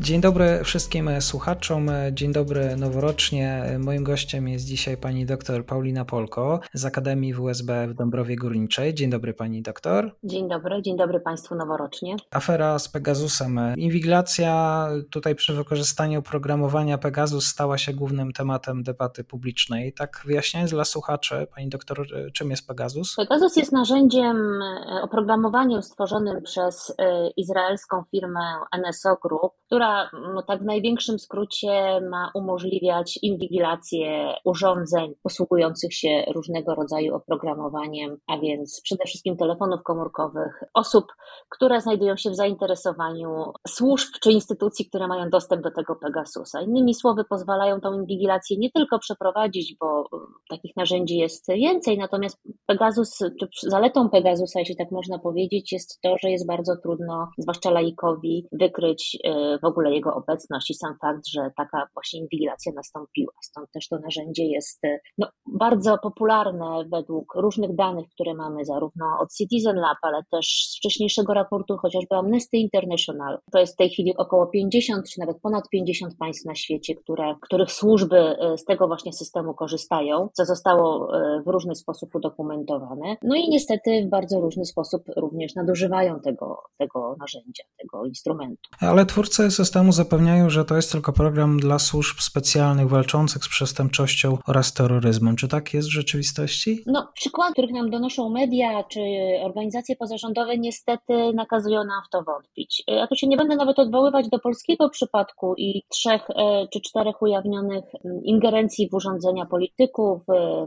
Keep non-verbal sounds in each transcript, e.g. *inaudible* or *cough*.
Dzień dobry wszystkim słuchaczom, dzień dobry noworocznie. Moim gościem jest dzisiaj pani doktor Paulina Polko z Akademii WSB w Dąbrowie Górniczej. Dzień dobry pani doktor. Dzień dobry, dzień dobry państwu noworocznie. Afera z Pegasusem. Inwigilacja tutaj przy wykorzystaniu programowania Pegasus stała się głównym tematem debaty publicznej. Tak wyjaśniając dla słuchaczy, pani doktor, czym jest Pegasus? Pegasus jest narzędziem, e, oprogramowaniem stworzonym przez e, izraelską firmę NSO Group, która no tak w największym skrócie ma umożliwiać inwigilację urządzeń posługujących się różnego rodzaju oprogramowaniem, a więc przede wszystkim telefonów komórkowych, osób, które znajdują się w zainteresowaniu służb czy instytucji, które mają dostęp do tego Pegasusa. Innymi słowy, pozwalają tą inwigilację nie tylko przeprowadzić, bo takich narzędzi jest więcej, natomiast Pegasus, czy zaletą Pegasusa, jeśli tak można powiedzieć, jest to, że jest bardzo trudno, zwłaszcza laikowi, wykryć y, w ogóle ogóle jego obecność i sam fakt, że taka właśnie inwigilacja nastąpiła. Stąd też to narzędzie jest no, bardzo popularne według różnych danych, które mamy zarówno od Citizen Lab, ale też z wcześniejszego raportu chociażby Amnesty International. To jest w tej chwili około 50 czy nawet ponad 50 państw na świecie, które, których służby e, z tego właśnie systemu korzystają, co zostało e, w różny sposób udokumentowane. No i niestety w bardzo różny sposób również nadużywają tego, tego narzędzia, tego instrumentu. Ale twórcy systemu zapewniają, że to jest tylko program dla służb specjalnych walczących z przestępczością oraz terroryzmem. Czy tak jest w rzeczywistości? No, przykłady, których nam donoszą media czy organizacje pozarządowe, niestety nakazują nam w to wątpić. Ja tu się nie będę nawet odwoływać do polskiego przypadku i trzech e, czy czterech ujawnionych ingerencji w urządzenia polityków,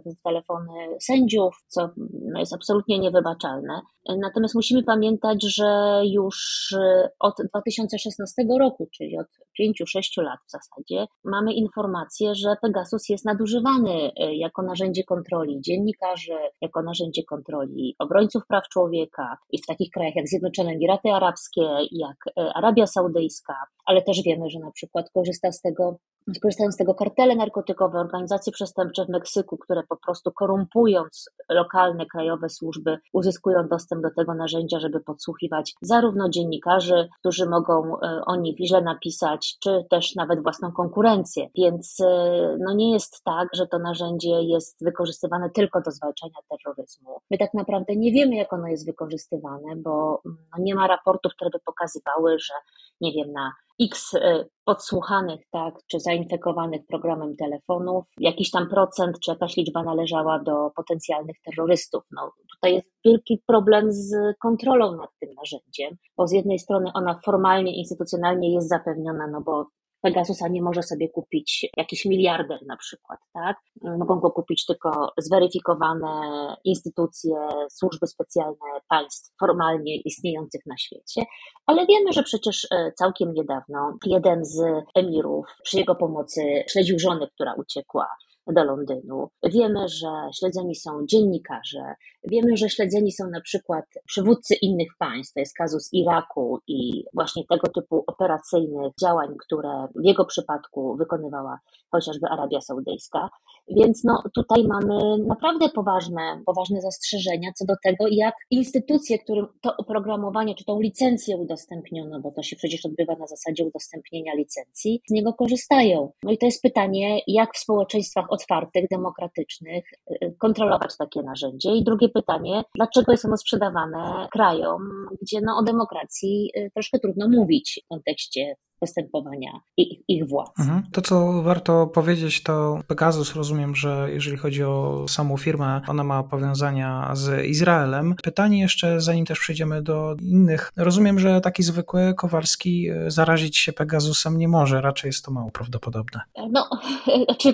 w telefony sędziów, co no, jest absolutnie niewybaczalne. Natomiast musimy pamiętać, że już e, od 2016 roku, czyli od 5-6 lat w zasadzie, mamy informację, że Pegasus jest nadużywany e, jako narzędzie kontroli dziennikarzy, jako narzędzie kontroli obrońców praw człowieka i w takich krajach jak Zjednoczone Emiraty Arabskie, jak e, Arabia Saudyjska, ale też wiemy, że na przykład korzysta z tego Korzystają z tego kartele narkotykowe, organizacje przestępcze w Meksyku, które po prostu korumpując lokalne, krajowe służby, uzyskują dostęp do tego narzędzia, żeby podsłuchiwać zarówno dziennikarzy, którzy mogą e, o nich źle napisać, czy też nawet własną konkurencję. Więc e, no nie jest tak, że to narzędzie jest wykorzystywane tylko do zwalczania terroryzmu. My tak naprawdę nie wiemy, jak ono jest wykorzystywane, bo mm, no nie ma raportów, które by pokazywały, że nie wiem, na X e, podsłuchanych, tak, czy zainfekowanych programem telefonów, jakiś tam procent, czy jakaś liczba należała do potencjalnych terrorystów. No, tutaj jest wielki problem z kontrolą nad tym narzędziem, bo z jednej strony ona formalnie, instytucjonalnie jest zapewniona, no bo Pegasusa nie może sobie kupić jakiś miliarder na przykład, tak? Mogą go kupić tylko zweryfikowane instytucje, służby specjalne państw formalnie istniejących na świecie, ale wiemy, że przecież e, całkiem niedawno jeden z emirów przy jego pomocy śledził żonę, która uciekła do Londynu. Wiemy, że śledzeni są dziennikarze, wiemy, że śledzeni są na przykład przywódcy innych państw, to jest kazus Iraku i właśnie tego typu operacyjnych działań, które w jego przypadku wykonywała chociażby Arabia Saudyjska. Więc no, tutaj mamy naprawdę poważne, poważne zastrzeżenia co do tego, jak instytucje, którym to oprogramowanie czy tą licencję udostępniono, bo to się przecież odbywa na zasadzie udostępnienia licencji, z niego korzystają. No i to jest pytanie, jak w społeczeństwach otwartych, demokratycznych y, kontrolować takie narzędzie. I drugie pytanie, dlaczego jest ono sprzedawane krajom, gdzie no, o demokracji y, troszkę trudno mówić w kontekście postępowania ich, ich władz. Mhm. To, co warto powiedzieć, to Pegasus, rozumiem, że jeżeli chodzi o samą firmę, ona ma powiązania z Izraelem. Pytanie jeszcze, zanim też przejdziemy do innych. Rozumiem, że taki zwykły Kowalski e, zarazić się Pegasusem nie może, raczej jest to mało prawdopodobne. No, *laughs* znaczy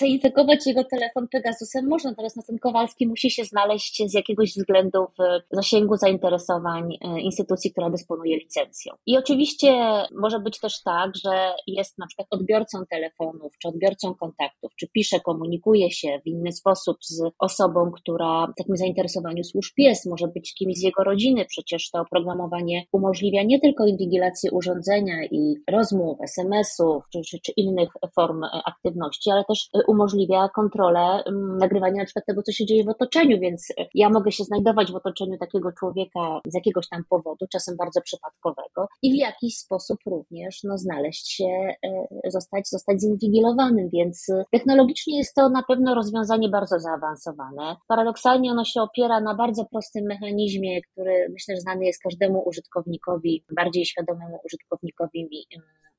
zainfekować jego telefon Pegasusem można, natomiast no, ten Kowalski musi się znaleźć z jakiegoś względu w zasięgu zainteresowań e, instytucji, która dysponuje licencją. I oczywiście może być też tak, że jest na przykład odbiorcą telefonów, czy odbiorcą kontaktów, czy pisze, komunikuje się w inny sposób z osobą, która w takim zainteresowaniu służb jest, może być kimś z jego rodziny. Przecież to oprogramowanie umożliwia nie tylko inwigilację urządzenia i rozmów, SMS-ów, czy, czy, czy innych form e, aktywności, ale też e, umożliwia kontrolę nagrywania na przykład tego, co się dzieje w otoczeniu, więc ja mogę się znajdować w otoczeniu takiego człowieka z jakiegoś tam powodu, czasem bardzo przypadkowego i w jakiś sposób również no, znaleźć się, e, zostać, zostać zinwigilowanym, więc technologicznie jest to na pewno rozwiązanie bardzo zaawansowane. Paradoksalnie ono się opiera na bardzo prostym mechanizmie, który myślę, że znany jest każdemu użytkownikowi, bardziej świadomemu użytkownikowi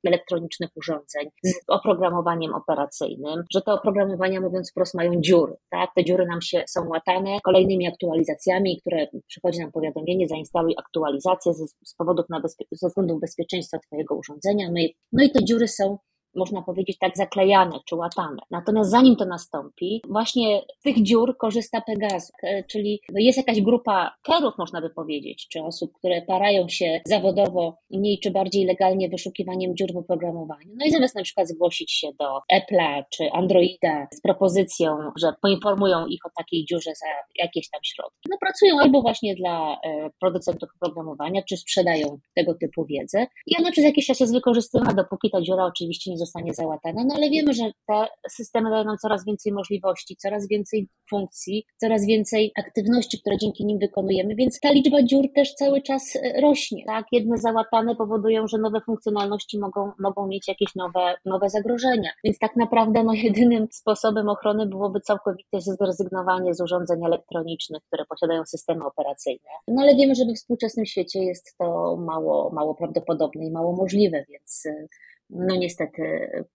elektronicznych urządzeń z oprogramowaniem operacyjnym, że te oprogramowania, mówiąc wprost, mają dziury. Tak? Te dziury nam się są łatane kolejnymi aktualizacjami, które przychodzi nam powiadomienie, zainstaluj aktualizację z, z powodów na bezpie- ze bezpieczeństwa Twojego urządzenia. No i, no i te dziury są można powiedzieć tak zaklejane czy łatane. Natomiast zanim to nastąpi, właśnie z tych dziur korzysta Pegasus, e, czyli jest jakaś grupa kerów, można by powiedzieć, czy osób, które parają się zawodowo mniej czy bardziej legalnie wyszukiwaniem dziur w oprogramowaniu. No i zamiast na przykład zgłosić się do Apple'a czy Androida z propozycją, że poinformują ich o takiej dziurze za jakieś tam środki, no pracują albo właśnie dla e, producentów oprogramowania, czy sprzedają tego typu wiedzę i ona przez jakiś czas jest wykorzystywana, dopóki ta dziura oczywiście nie załatana, no ale wiemy, że te systemy dają nam coraz więcej możliwości, coraz więcej funkcji, coraz więcej aktywności, które dzięki nim wykonujemy, więc ta liczba dziur też cały czas e, rośnie. Tak? Jedne załatane powodują, że nowe funkcjonalności mogą, mogą mieć jakieś nowe, nowe zagrożenia. Więc tak naprawdę no, *laughs* jedynym sposobem ochrony byłoby całkowite zrezygnowanie z urządzeń elektronicznych, które posiadają systemy operacyjne. No ale wiemy, że we współczesnym świecie jest to mało, mało prawdopodobne i mało możliwe, więc e, no niestety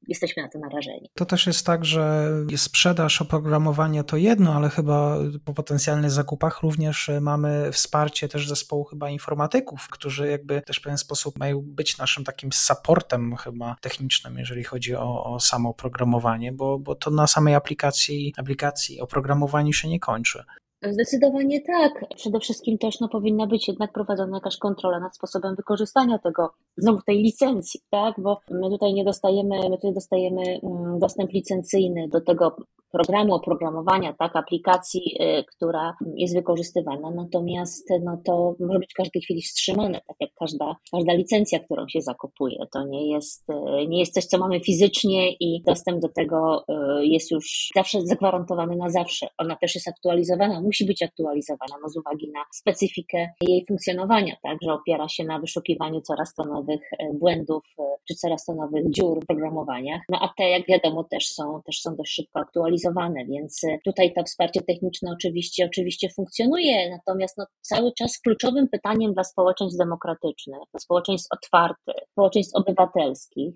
jesteśmy na to narażeni. To też jest tak, że sprzedaż oprogramowania to jedno, ale chyba po potencjalnych zakupach również mamy wsparcie też zespołu chyba informatyków, którzy jakby też w pewien sposób mają być naszym takim supportem chyba technicznym, jeżeli chodzi o, o samo oprogramowanie, bo, bo to na samej aplikacji, aplikacji oprogramowaniu się nie kończy. Zdecydowanie tak. Przede wszystkim też no, powinna być jednak prowadzona jakaś kontrola nad sposobem wykorzystania tego, znowu tej licencji, tak? Bo my tutaj nie dostajemy, my tutaj dostajemy mm, dostęp licencyjny do tego programu oprogramowania, tak, aplikacji, y, która jest wykorzystywana, natomiast no, to może być w każdej chwili wstrzymane, tak jak każda, każda licencja, którą się zakupuje. To nie jest, y, nie jest coś, co mamy fizycznie i dostęp do tego y, jest już zawsze zagwarantowany na zawsze. Ona też jest aktualizowana, musi być aktualizowana no, z uwagi na specyfikę jej funkcjonowania, tak, że opiera się na wyszukiwaniu coraz to nowych błędów czy coraz to nowych dziur w programowaniach. No a te, jak wiadomo, też są, też są dość szybko aktualizowane więc y, tutaj to wsparcie techniczne oczywiście, oczywiście funkcjonuje, natomiast no, cały czas kluczowym pytaniem dla społeczeństw demokratycznych, dla społeczeństw otwartych, społeczeństw obywatelskich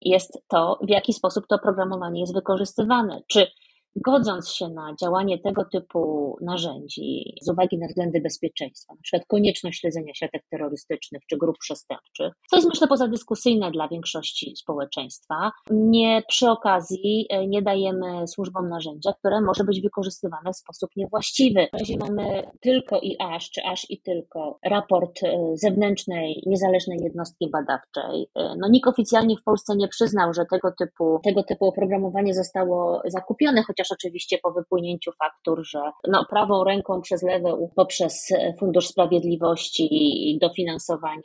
jest to, w jaki sposób to oprogramowanie jest wykorzystywane. Czy godząc się na działanie tego typu narzędzi z uwagi na względy bezpieczeństwa, na przykład konieczność śledzenia siatek terrorystycznych czy grup przestępczych, co jest myślę pozadyskusyjne dla większości społeczeństwa, nie przy okazji e, nie dajemy służbom narzędzia, które może być wykorzystywane w sposób niewłaściwy. Na razie mamy tylko i aż, czy aż i tylko raport e, zewnętrznej, niezależnej jednostki badawczej. E, no nikt oficjalnie w Polsce nie przyznał, że tego typu, tego typu oprogramowanie zostało zakupione, chociaż chociaż oczywiście po wypłynięciu faktur, że no, prawą ręką przez lewe poprzez Fundusz Sprawiedliwości i dofinansowanie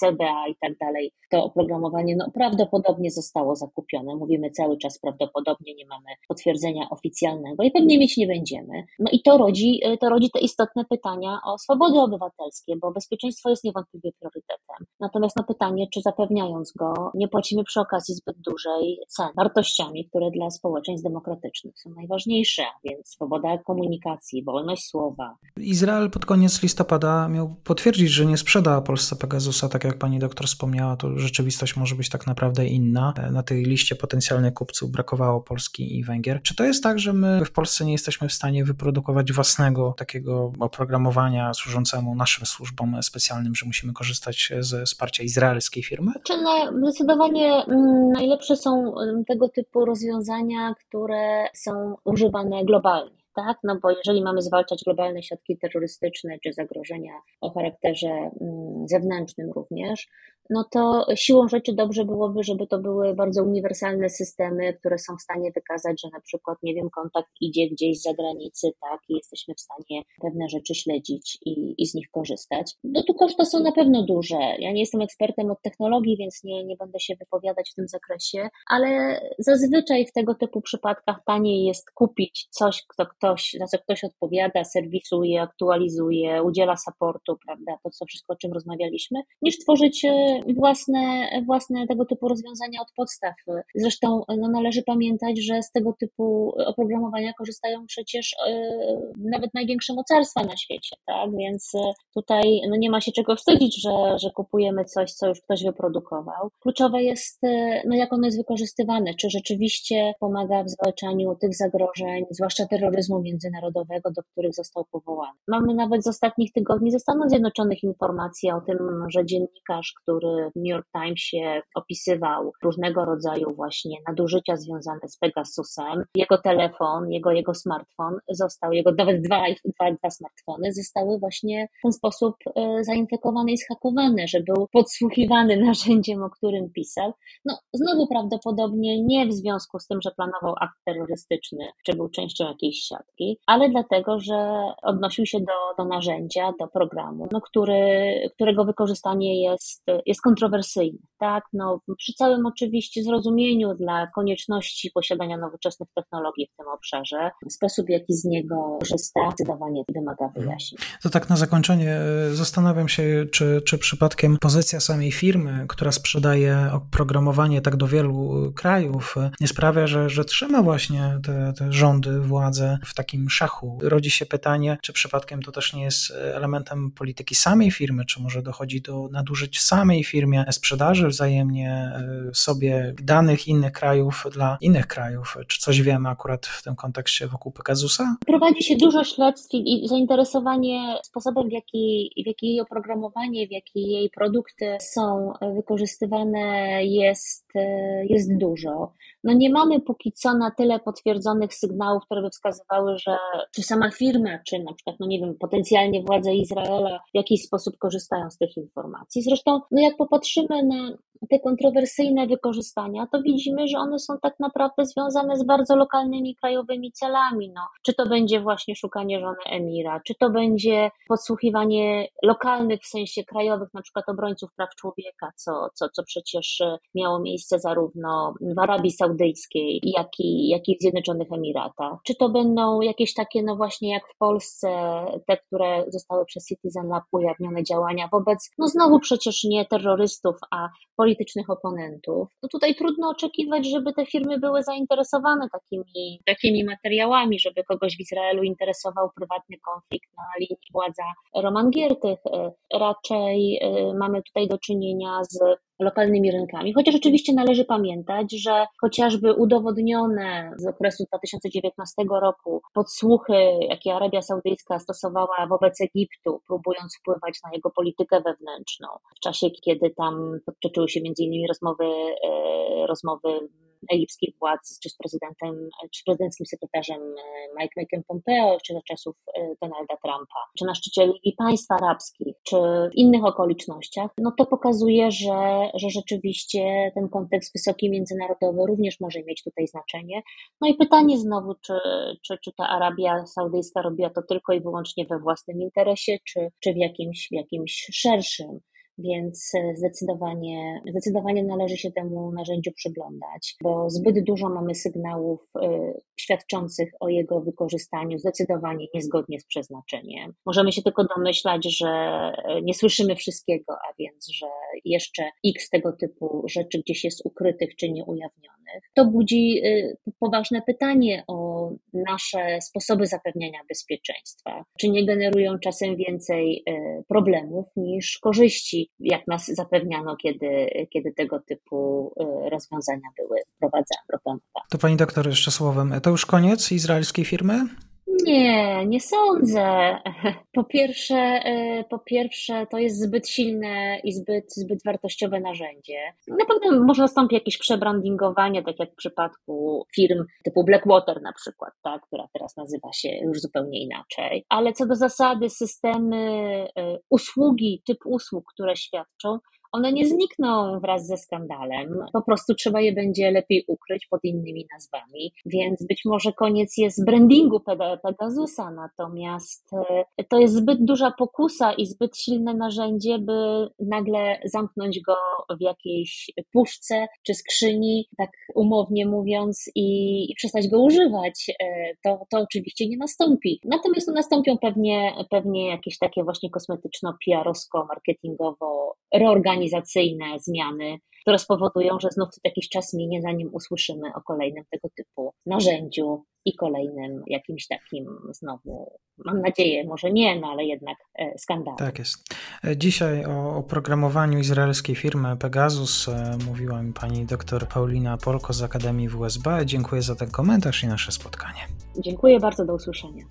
CBA i tak dalej, to oprogramowanie no, prawdopodobnie zostało zakupione. Mówimy cały czas prawdopodobnie, nie mamy potwierdzenia oficjalnego i pewnie mieć nie będziemy. No i to rodzi, to rodzi te istotne pytania o swobody obywatelskie, bo bezpieczeństwo jest niewątpliwie priorytetem. Natomiast no pytanie, czy zapewniając go, nie płacimy przy okazji zbyt dużej ceny, wartościami, które dla społeczeństw demokratycznych są najważniejsze, więc swoboda komunikacji, wolność słowa. Izrael pod koniec listopada miał potwierdzić, że nie sprzeda Polsce Pegasusa, tak jak pani doktor wspomniała, to rzeczywistość może być tak naprawdę inna. Na tej liście potencjalnych kupców brakowało Polski i Węgier. Czy to jest tak, że my w Polsce nie jesteśmy w stanie wyprodukować własnego takiego oprogramowania służącemu naszym służbom specjalnym, że musimy korzystać ze wsparcia izraelskiej firmy? Czy na, zdecydowanie mm, najlepsze są mm, tego typu rozwiązania, które są używane globalnie tak? No bo jeżeli mamy zwalczać globalne siatki terrorystyczne czy zagrożenia o charakterze mm, zewnętrznym również, no to siłą rzeczy dobrze byłoby, żeby to były bardzo uniwersalne systemy, które są w stanie wykazać, że na przykład, nie wiem, kontakt idzie gdzieś z zagranicy, tak, i jesteśmy w stanie pewne rzeczy śledzić i, i z nich korzystać. No tu koszty są na pewno duże. Ja nie jestem ekspertem od technologii, więc nie, nie będę się wypowiadać w tym zakresie, ale zazwyczaj w tego typu przypadkach taniej jest kupić coś, kto ktoś, za co ktoś odpowiada, serwisuje, aktualizuje, udziela supportu, prawda, to co wszystko, o czym rozmawialiśmy, niż tworzyć e, własne, własne tego typu rozwiązania od podstaw. Zresztą no, należy pamiętać, że z tego typu oprogramowania korzystają przecież yy, nawet największe mocarstwa na świecie, tak? Więc e, tutaj no, nie ma się czego wstydzić, że, że kupujemy coś, co już ktoś wyprodukował. Kluczowe jest, e, no, jak ono jest wykorzystywane, czy rzeczywiście pomaga w zwalczaniu tych zagrożeń, zwłaszcza terroryzmu międzynarodowego, do których został powołany. Mamy nawet z ostatnich tygodni ze Stanów Zjednoczonych informacje o tym, że dziennikarz, który w New York Timesie opisywał różnego rodzaju właśnie nadużycia związane z Pegasusem. Jego telefon, jego, jego smartfon został, jego nawet dwa, dwa, dwa smartfony zostały właśnie w ten sposób e, zainfekowane i zhakowane, że był podsłuchiwany *laughs* narzędziem, o którym pisał. No, znowu prawdopodobnie nie w związku z tym, że planował akt terrorystyczny, czy był częścią jakiejś siatki, ale dlatego, że odnosił się do, do narzędzia, do programu, no, który, którego wykorzystanie jest, jest jest kontrowersyjny. Tak? No, przy całym oczywiście zrozumieniu dla konieczności posiadania nowoczesnych technologii w tym obszarze, sposób w jaki z niego korzysta, zdecydowanie wymaga wyjaśnień. To tak na zakończenie e, zastanawiam się, czy, czy przypadkiem pozycja samej firmy, która sprzedaje oprogramowanie tak do wielu e, krajów, e, nie sprawia, że, że trzyma właśnie te, te rządy, władze w takim szachu. Rodzi się pytanie, czy przypadkiem to też nie jest elementem polityki samej firmy, czy może dochodzi do nadużyć samej firmie sprzedaży wzajemnie e, sobie danych innych krajów dla innych krajów. Czy coś wiemy akurat w tym kontekście wokół Pegasusa? Prowadzi się dużo śledztw i zainteresowanie sposobem, w jaki, w jaki jej oprogramowanie, w jaki jej produkty są wykorzystywane jest, e, jest dużo. No nie mamy póki co na tyle potwierdzonych sygnałów, które by wskazywały, że czy sama firma, czy na przykład, no nie wiem, potencjalnie władze Izraela w jakiś sposób korzystają z tych informacji. Zresztą, no jak popatrzymy na te kontrowersyjne wykorzystania, to widzimy, że one są tak naprawdę związane z bardzo lokalnymi, krajowymi celami. No, czy to będzie właśnie szukanie żony emira, czy to będzie podsłuchiwanie lokalnych, w sensie krajowych, na przykład obrońców praw człowieka, co, co, co przecież miało miejsce zarówno w Arabii Saudyjskiej, jak i, jak i w Zjednoczonych Emiratach. Czy to będą jakieś takie, no właśnie jak w Polsce, te, które zostały przez Citizen Lab ujawnione działania wobec, no znowu przecież nie terrorystów, a politycznych oponentów, to tutaj trudno oczekiwać, żeby te firmy były zainteresowane takimi, takimi materiałami, żeby kogoś w Izraelu interesował prywatny konflikt na linii władza Roman Giertych. Raczej y, mamy tutaj do czynienia z lokalnymi rynkami. Chociaż oczywiście należy pamiętać, że chociażby udowodnione z okresu 2019 roku podsłuchy, jakie Arabia Saudyjska stosowała wobec Egiptu, próbując wpływać na jego politykę wewnętrzną, w czasie kiedy tam toczyły się innymi rozmowy, e, rozmowy egipskich władz, czy z prezydentem, czy z prezydenckim sekretarzem e, Mike Mike'em Pompeo, czy za czasów e, Donalda Trumpa, czy na szczycie Ligi Państw Arabskich, czy w innych okolicznościach, no to pokazuje, że, że rzeczywiście ten kontekst wysoki międzynarodowy również może mieć tutaj znaczenie. No i pytanie znowu, czy, czy, czy ta Arabia Saudyjska robiła to tylko i wyłącznie we własnym interesie, czy, czy w, jakimś, w jakimś szerszym więc zdecydowanie, zdecydowanie należy się temu narzędziu przyglądać, bo zbyt dużo mamy sygnałów świadczących o jego wykorzystaniu zdecydowanie niezgodnie z przeznaczeniem. Możemy się tylko domyślać, że nie słyszymy wszystkiego, a więc, że jeszcze x tego typu rzeczy gdzieś jest ukrytych czy nieujawnionych. To budzi poważne pytanie o nasze sposoby zapewniania bezpieczeństwa. Czy nie generują czasem więcej e, problemów niż korzyści, jak nas zapewniano, kiedy, kiedy tego typu e, rozwiązania były wprowadzane. To pani doktor jeszcze słowem, to już koniec izraelskiej firmy? Nie, nie sądzę. *laughs* Po pierwsze, e, po pierwsze, to jest zbyt silne i zbyt, zbyt wartościowe narzędzie. Na pewno może nastąpi jakieś przebrandingowanie, tak jak w przypadku firm typu Blackwater na przykład, tak, która teraz nazywa się już zupełnie inaczej. Ale co do zasady, systemy, e, usługi, typ usług, które świadczą, one nie znikną wraz ze skandalem, po prostu trzeba je będzie lepiej ukryć pod innymi nazwami, więc być może koniec jest brandingu Pegasusa, natomiast e, to jest zbyt duża pokusa i zbyt silne narzędzie, by nagle zamknąć go w jakiejś puszce czy skrzyni, tak umownie mówiąc, i, i przestać go używać. E, to, to oczywiście nie nastąpi. Natomiast nastąpią pewnie, pewnie jakieś takie właśnie kosmetyczno-PR-owsko-marketingowo reorganizowane organizacyjne zmiany, które spowodują, że znów jakiś czas minie, zanim usłyszymy o kolejnym tego typu narzędziu i kolejnym jakimś takim znowu, mam nadzieję, może nie, no ale jednak e, skandalu. Tak jest. E, dzisiaj o oprogramowaniu izraelskiej firmy Pegasus e, mówiła mi pani dr Paulina Polko z Akademii WSB. Dziękuję za ten komentarz i nasze spotkanie. Dziękuję bardzo, do usłyszenia.